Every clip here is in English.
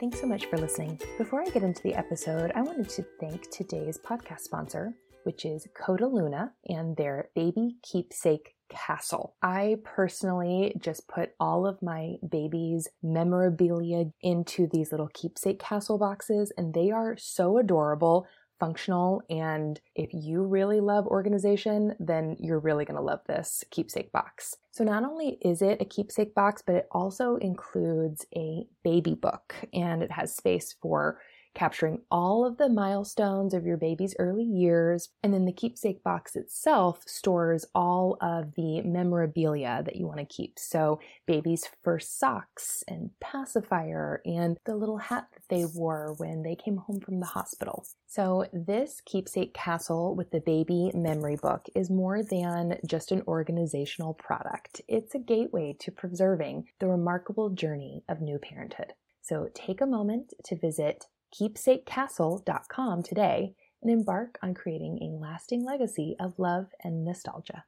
Thanks so much for listening. Before I get into the episode, I wanted to thank today's podcast sponsor, which is Coda Luna and their baby keepsake castle. I personally just put all of my baby's memorabilia into these little keepsake castle boxes, and they are so adorable functional. And if you really love organization, then you're really going to love this keepsake box. So, not only is it a keepsake box, but it also includes a baby book and it has space for capturing all of the milestones of your baby's early years. And then the keepsake box itself stores all of the memorabilia that you want to keep. So, baby's first socks and pacifier and the little hat that they wore when they came home from the hospital. So, this keepsake castle with the baby memory book is more than just an organizational product. It's a gateway to preserving the remarkable journey of new parenthood. So take a moment to visit keepsakecastle.com today and embark on creating a lasting legacy of love and nostalgia.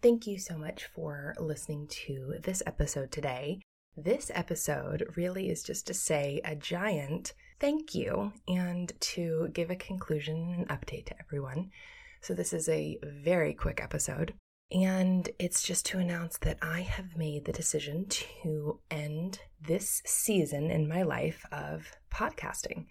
Thank you so much for listening to this episode today. This episode really is just to say a giant thank you and to give a conclusion and update to everyone. So, this is a very quick episode. And it's just to announce that I have made the decision to end this season in my life of podcasting.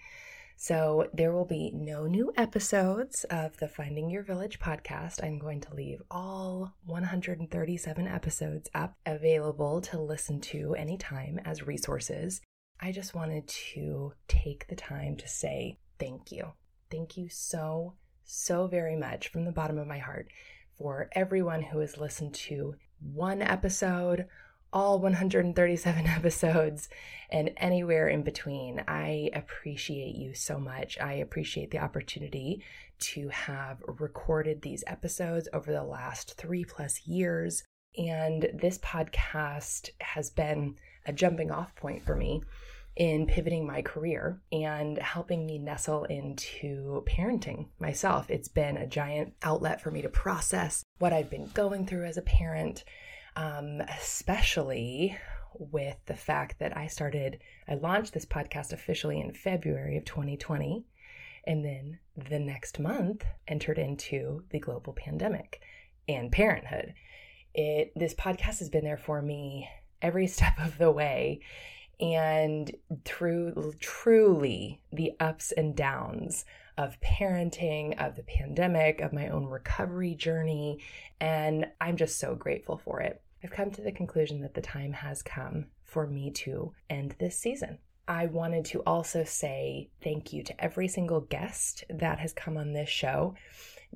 So there will be no new episodes of the Finding Your Village podcast. I'm going to leave all 137 episodes up available to listen to anytime as resources. I just wanted to take the time to say thank you. Thank you so, so very much from the bottom of my heart for everyone who has listened to one episode, all 137 episodes, and anywhere in between. I appreciate you so much. I appreciate the opportunity to have recorded these episodes over the last three plus years. And this podcast has been a jumping off point for me in pivoting my career and helping me nestle into parenting myself. It's been a giant outlet for me to process what I've been going through as a parent, um, especially with the fact that I started, I launched this podcast officially in February of 2020. And then the next month entered into the global pandemic and parenthood. It this podcast has been there for me every step of the way and through truly the ups and downs of parenting, of the pandemic, of my own recovery journey. And I'm just so grateful for it. I've come to the conclusion that the time has come for me to end this season. I wanted to also say thank you to every single guest that has come on this show.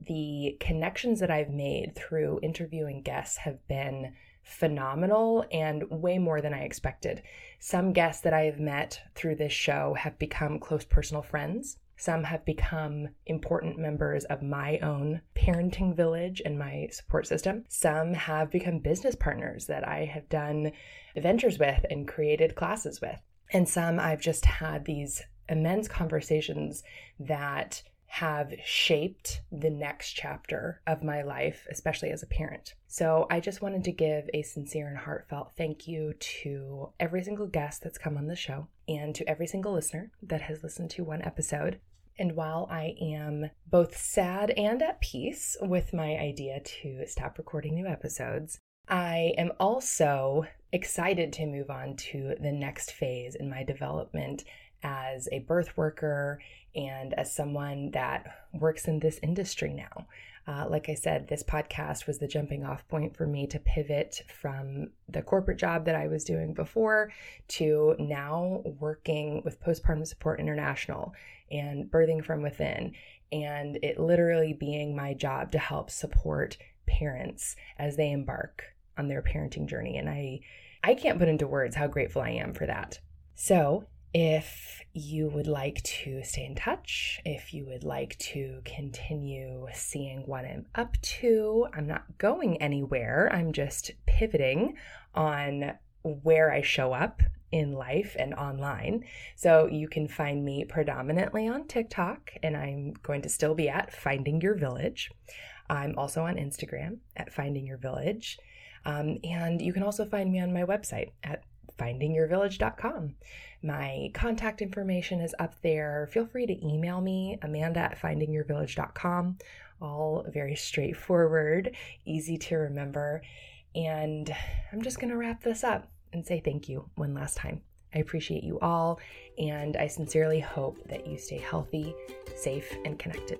The connections that I've made through interviewing guests have been phenomenal and way more than I expected. Some guests that I have met through this show have become close personal friends. Some have become important members of my own parenting village and my support system. Some have become business partners that I have done ventures with and created classes with. And some I've just had these immense conversations that have shaped the next chapter of my life, especially as a parent. So I just wanted to give a sincere and heartfelt thank you to every single guest that's come on the show and to every single listener that has listened to one episode. And while I am both sad and at peace with my idea to stop recording new episodes, I am also excited to move on to the next phase in my development as a birth worker and as someone that works in this industry now. Uh, like I said, this podcast was the jumping off point for me to pivot from the corporate job that I was doing before to now working with Postpartum Support International and birthing from within, and it literally being my job to help support parents as they embark on their parenting journey. And I, I can't put into words how grateful I am for that. So, if you would like to stay in touch, if you would like to continue seeing what I'm up to, I'm not going anywhere. I'm just pivoting on where I show up in life and online. So you can find me predominantly on TikTok, and I'm going to still be at Finding Your Village. I'm also on Instagram at Finding Your Village. Um, and you can also find me on my website at findingyourvillage.com. My contact information is up there. Feel free to email me, amanda at findingyourvillage.com. All very straightforward, easy to remember. And I'm just going to wrap this up and say thank you one last time. I appreciate you all, and I sincerely hope that you stay healthy, safe, and connected.